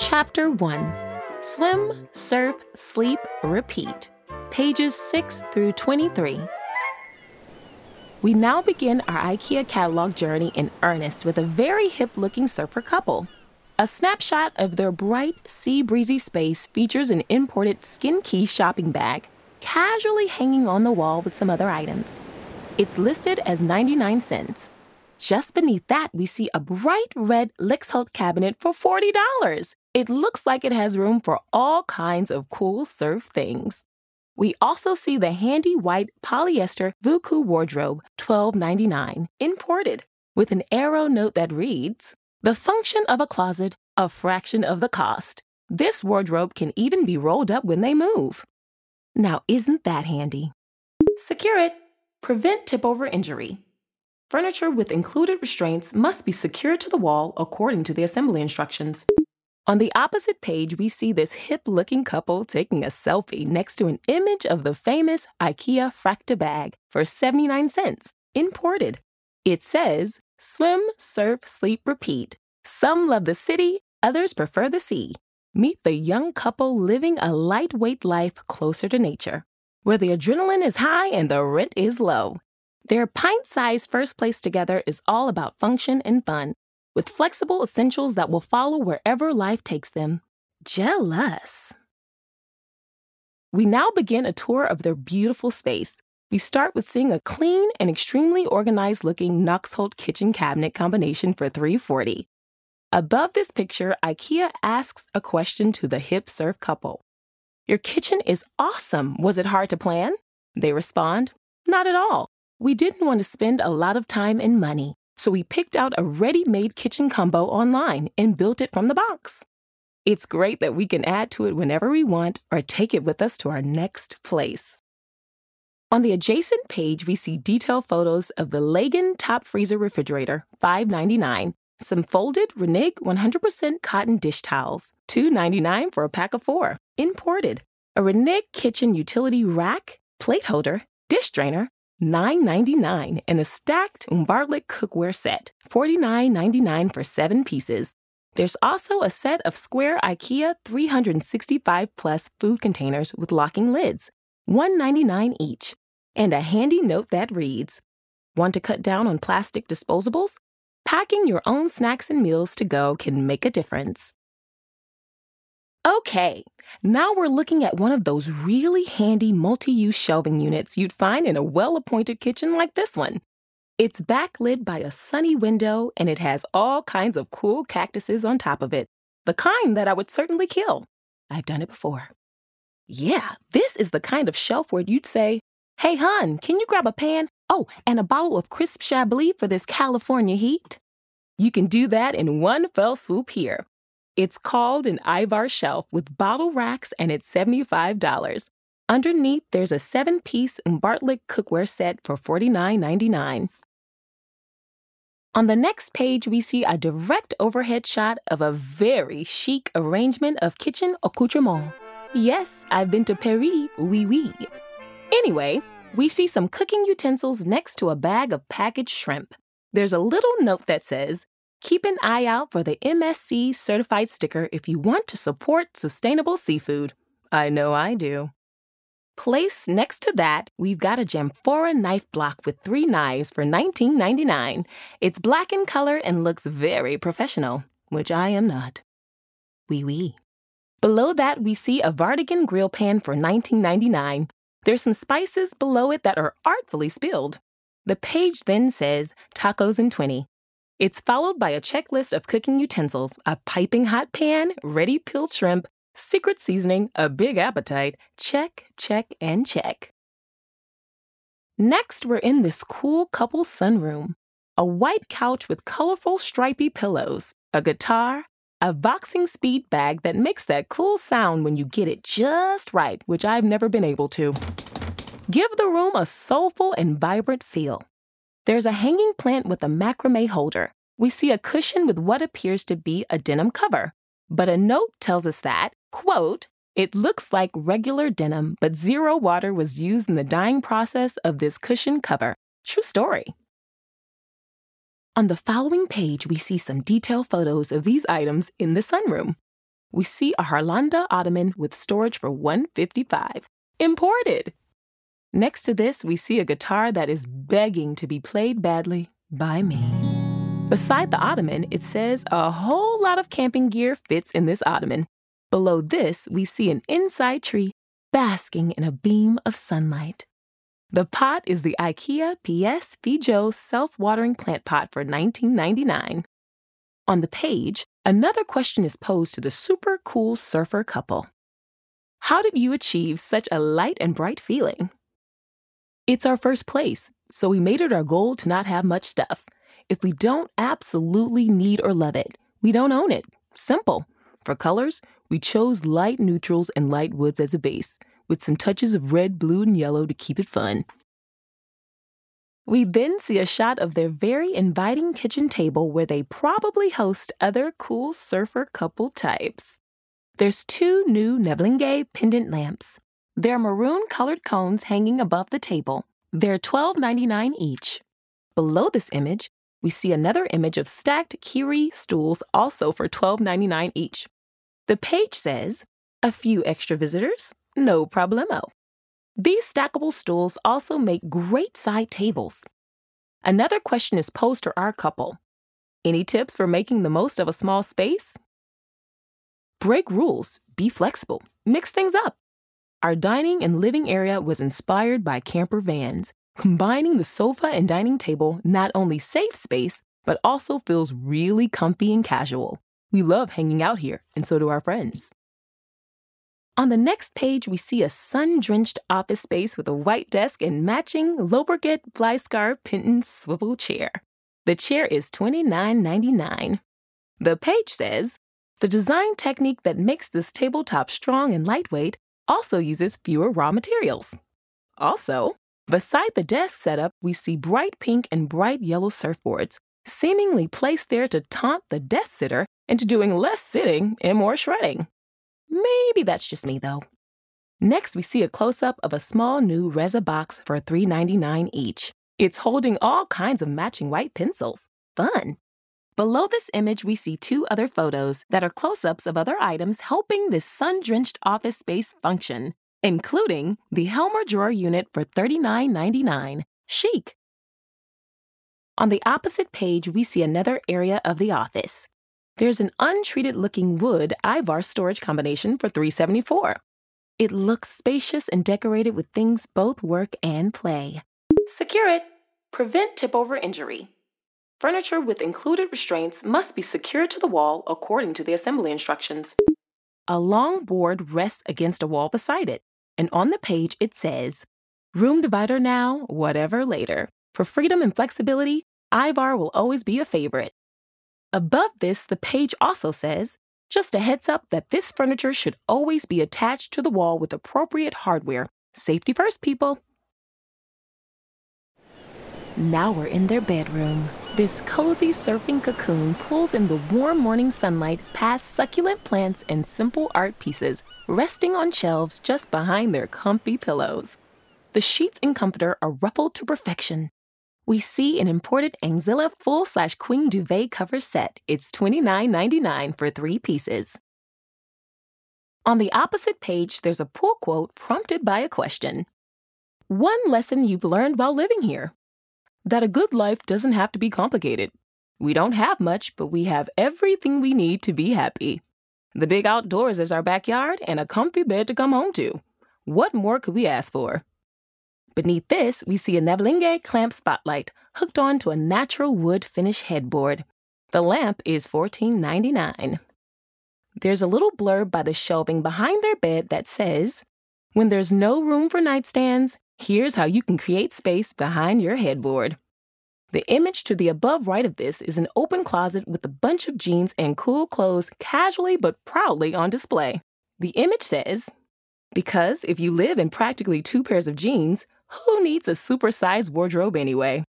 Chapter 1 Swim, Surf, Sleep, Repeat. Pages 6 through 23. We now begin our IKEA catalog journey in earnest with a very hip looking surfer couple. A snapshot of their bright, sea breezy space features an imported Skin Key shopping bag, casually hanging on the wall with some other items. It's listed as 99 cents. Just beneath that, we see a bright red Lixhult cabinet for $40. It looks like it has room for all kinds of cool surf things. We also see the handy white polyester Vuku wardrobe, $12.99, imported, with an arrow note that reads The function of a closet, a fraction of the cost. This wardrobe can even be rolled up when they move. Now, isn't that handy? Secure it. Prevent tip over injury. Furniture with included restraints must be secured to the wall according to the assembly instructions. On the opposite page, we see this hip looking couple taking a selfie next to an image of the famous IKEA Frakta bag for 79 cents, imported. It says, Swim, surf, sleep, repeat. Some love the city, others prefer the sea. Meet the young couple living a lightweight life closer to nature, where the adrenaline is high and the rent is low. Their pint sized first place together is all about function and fun, with flexible essentials that will follow wherever life takes them. Jealous. We now begin a tour of their beautiful space. We start with seeing a clean and extremely organized looking Knoxhult kitchen cabinet combination for 340. Above this picture, IKEA asks a question to the hip surf couple. Your kitchen is awesome. Was it hard to plan? They respond, Not at all. We didn't want to spend a lot of time and money, so we picked out a ready made kitchen combo online and built it from the box. It's great that we can add to it whenever we want or take it with us to our next place. On the adjacent page, we see detailed photos of the Lagan top freezer refrigerator, $5.99, some folded Rinnig 100% cotton dish towels, $2.99 for a pack of four, imported, a Rinnig kitchen utility rack, plate holder, dish drainer, $9.99 and a stacked Oumbarlig cookware set, $49.99 for seven pieces. There's also a set of square IKEA 365 plus food containers with locking lids, $1.99 each, and a handy note that reads Want to cut down on plastic disposables? Packing your own snacks and meals to go can make a difference. Okay, now we're looking at one of those really handy multi use shelving units you'd find in a well appointed kitchen like this one. It's backlit by a sunny window and it has all kinds of cool cactuses on top of it, the kind that I would certainly kill. I've done it before. Yeah, this is the kind of shelf where you'd say, Hey, hun, can you grab a pan? Oh, and a bottle of crisp Chablis for this California heat? You can do that in one fell swoop here. It's called an Ivar shelf with bottle racks and it's $75. Underneath, there's a seven piece Oumbarlig cookware set for $49.99. On the next page, we see a direct overhead shot of a very chic arrangement of kitchen accoutrements. Yes, I've been to Paris, oui, oui. Anyway, we see some cooking utensils next to a bag of packaged shrimp. There's a little note that says, Keep an eye out for the MSC certified sticker if you want to support sustainable seafood. I know I do. Place next to that, we've got a Jamphora knife block with three knives for $19.99. It's black in color and looks very professional, which I am not. Wee wee. Below that, we see a Vardagen grill pan for $19.99. There's some spices below it that are artfully spilled. The page then says tacos and 20. It's followed by a checklist of cooking utensils a piping hot pan, ready peeled shrimp, secret seasoning, a big appetite. Check, check, and check. Next, we're in this cool couple sunroom. A white couch with colorful stripy pillows, a guitar, a boxing speed bag that makes that cool sound when you get it just right, which I've never been able to. Give the room a soulful and vibrant feel. There's a hanging plant with a macrame holder. We see a cushion with what appears to be a denim cover. But a note tells us that, quote, it looks like regular denim, but zero water was used in the dyeing process of this cushion cover. True story. On the following page, we see some detailed photos of these items in the sunroom. we see a Harlanda ottoman with storage for 155 Imported! Next to this, we see a guitar that is begging to be played badly by me. Beside the ottoman, it says a whole lot of camping gear fits in this ottoman. Below this, we see an inside tree basking in a beam of sunlight. The pot is the IKEA PS Fejo self-watering plant pot for $19.99. On the page, another question is posed to the super cool surfer couple. How did you achieve such a light and bright feeling? It's our first place, so we made it our goal to not have much stuff. If we don't absolutely need or love it, we don't own it. Simple. For colors, we chose light neutrals and light woods as a base, with some touches of red, blue, and yellow to keep it fun. We then see a shot of their very inviting kitchen table where they probably host other cool surfer couple types. There's two new Nevlinge pendant lamps. They're maroon colored cones hanging above the table. They're $12.99 each. Below this image, we see another image of stacked Kyrre stools also for $12.99 each. The page says, a few extra visitors, no problemo. These stackable stools also make great side tables. Another question is posed to our couple. Any tips for making the most of a small space? Break rules, be flexible, mix things up. Our dining and living area was inspired by camper vans. Combining the sofa and dining table not only saves space, but also feels really comfy and casual. We love hanging out here, and so do our friends. On the next page, we see a sun drenched office space with a white desk and matching Loberget Flyscar Penton swivel chair. The chair is $29.99. The page says the design technique that makes this tabletop strong and lightweight also uses fewer raw materials. Also, beside the desk setup, we see bright pink and bright yellow surfboards, seemingly placed there to taunt the desk sitter into doing less sitting and more shredding. Maybe that's just me, though. Next, we see a close up of a small new Reza box for $3.99 each. It's holding all kinds of matching white pencils. Fun. Below this image, we see two other photos that are close ups of other items helping this sun drenched office space function, including the Helmer drawer unit for $39.99. Chic. On the opposite page, we see another area of the office. There's an untreated looking wood Ivar storage combination for 374. It looks spacious and decorated with things both work and play. Secure it. Prevent tip over injury. Furniture with included restraints must be secured to the wall according to the assembly instructions. A long board rests against a wall beside it, and on the page it says, Room divider now, whatever later. For freedom and flexibility, Ivar will always be a favorite. Above this, the page also says, just a heads up that this furniture should always be attached to the wall with appropriate hardware. Safety first, people. Now we're in their bedroom. This cozy surfing cocoon pulls in the warm morning sunlight past succulent plants and simple art pieces resting on shelves just behind their comfy pillows. The sheets and comforter are ruffled to perfection, we see an imported Angslilja full slash queen duvet cover set. It's $29.99 for three pieces. On the opposite page, there's a pull quote prompted by a question. One lesson you've learned while living here that a good life doesn't have to be complicated. We don't have much, but we have everything we need to be happy. The big outdoors is our backyard and a comfy bed to come home to. What more could we ask for? Beneath this, we see a Nevlinge clamp spotlight hooked onto a natural wood finish headboard. The lamp is $14.99. There's a little blurb by the shelving behind their bed that says, When there's no room for nightstands, here's how you can create space behind your headboard. The image to the above right of this is an open closet with a bunch of jeans and cool clothes casually but proudly on display. The image says, Because if you live in practically two pairs of jeans, who needs a supersized wardrobe anyway?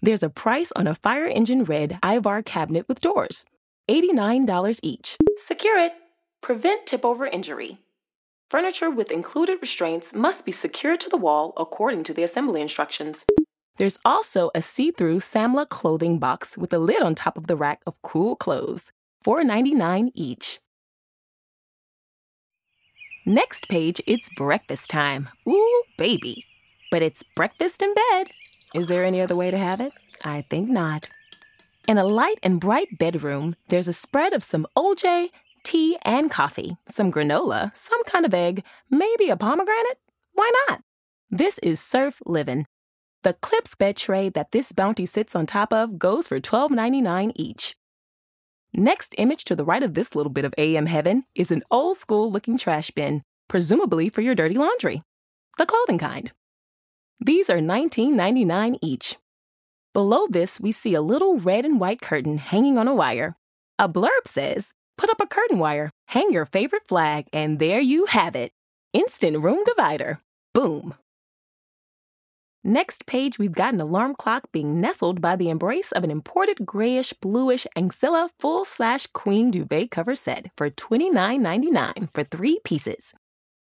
There's a price on a fire engine red Ivar cabinet with doors $89 each. Secure it. Prevent tip over injury. Furniture with included restraints must be secured to the wall according to the assembly instructions. There's also a see through Samla clothing box with a lid on top of the rack of cool clothes, $4.99 each. Next page, it's breakfast time. Ooh, baby. But it's breakfast in bed. Is there any other way to have it? I think not. In a light and bright bedroom, there's a spread of some OJ, tea, and coffee, some granola, some kind of egg, maybe a pomegranate. Why not? This is surf living. The Klipsk bed tray that this bounty sits on top of goes for $12.99 each. Next image to the right of this little bit of AM heaven is an old school looking trash bin, presumably for your dirty laundry. The clothing kind. These are $19.99 each. Below this, we see a little red and white curtain hanging on a wire. A blurb says, Put up a curtain wire, hang your favorite flag, and there you have it. Instant room divider. Boom. Next page, we've got an alarm clock being nestled by the embrace of an imported grayish bluish Angslilja full slash queen duvet cover set for $29.99 for three pieces.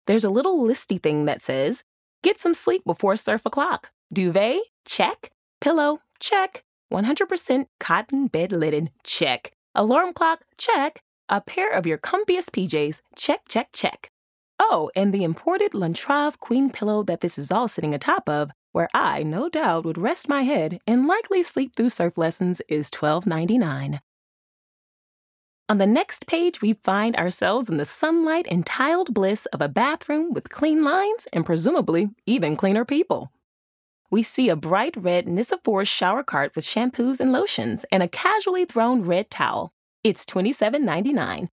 There's a little listy thing that says, Get some sleep before surf o'clock. Duvet? Check. Pillow? Check. 100% cotton bed linen? Check. Alarm clock? Check. A pair of your comfiest PJs? Check, check, check. Oh, and the imported Lundtrav queen pillow that this is all sitting atop of where I, no doubt, would rest my head and likely sleep through surf lessons is $12.99. On the next page, we find ourselves in the sunlight and tiled bliss of a bathroom with clean lines and presumably even cleaner people. We see a bright red Nissa shower cart with shampoos and lotions and a casually thrown red towel. It's $27.99.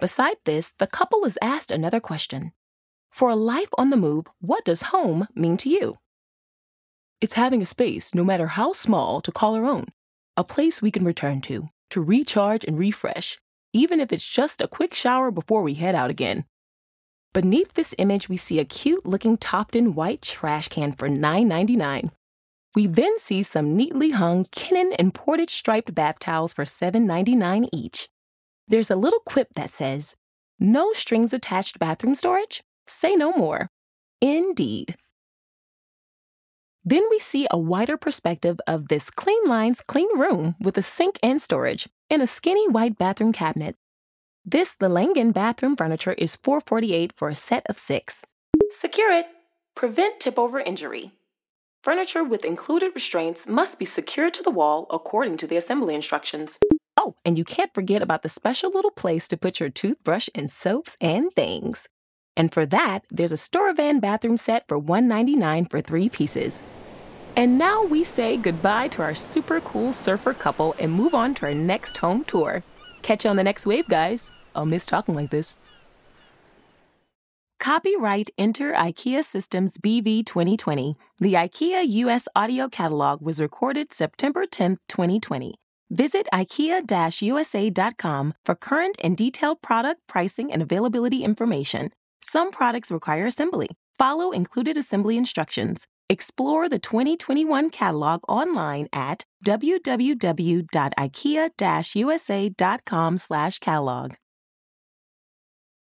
Beside this, the couple is asked another question. For a life on the move, what does home mean to you? It's having a space, no matter how small, to call our own. A place we can return to, to recharge and refresh, even if it's just a quick shower before we head out again. Beneath this image, we see a cute looking topped in white trash can for $9.99. We then see some neatly hung Kinnan imported striped bath towels for $7.99 each. There's a little quip that says, No strings attached bathroom storage? Say no more. Indeed. Then we see a wider perspective of this clean lines, clean room with a sink and storage and a skinny white bathroom cabinet. This the Langen bathroom furniture is 448 for a set of six. Secure it. Prevent tip over injury. Furniture with included restraints must be secured to the wall according to the assembly instructions. Oh, and you can't forget about the special little place to put your toothbrush and soaps and things. And for that, there's a Storavan bathroom set for 199 for three pieces. And now we say goodbye to our super cool surfer couple and move on to our next home tour. Catch you on the next wave, guys. I'll miss talking like this. Copyright Inter IKEA Systems BV 2020. The IKEA US audio catalog was recorded September 10, 2020. Visit IKEA-USA.com for current and detailed product pricing and availability information. Some products require assembly. Follow included assembly instructions. Explore the 2021 catalog online at www.ikea-usa.com/catalog.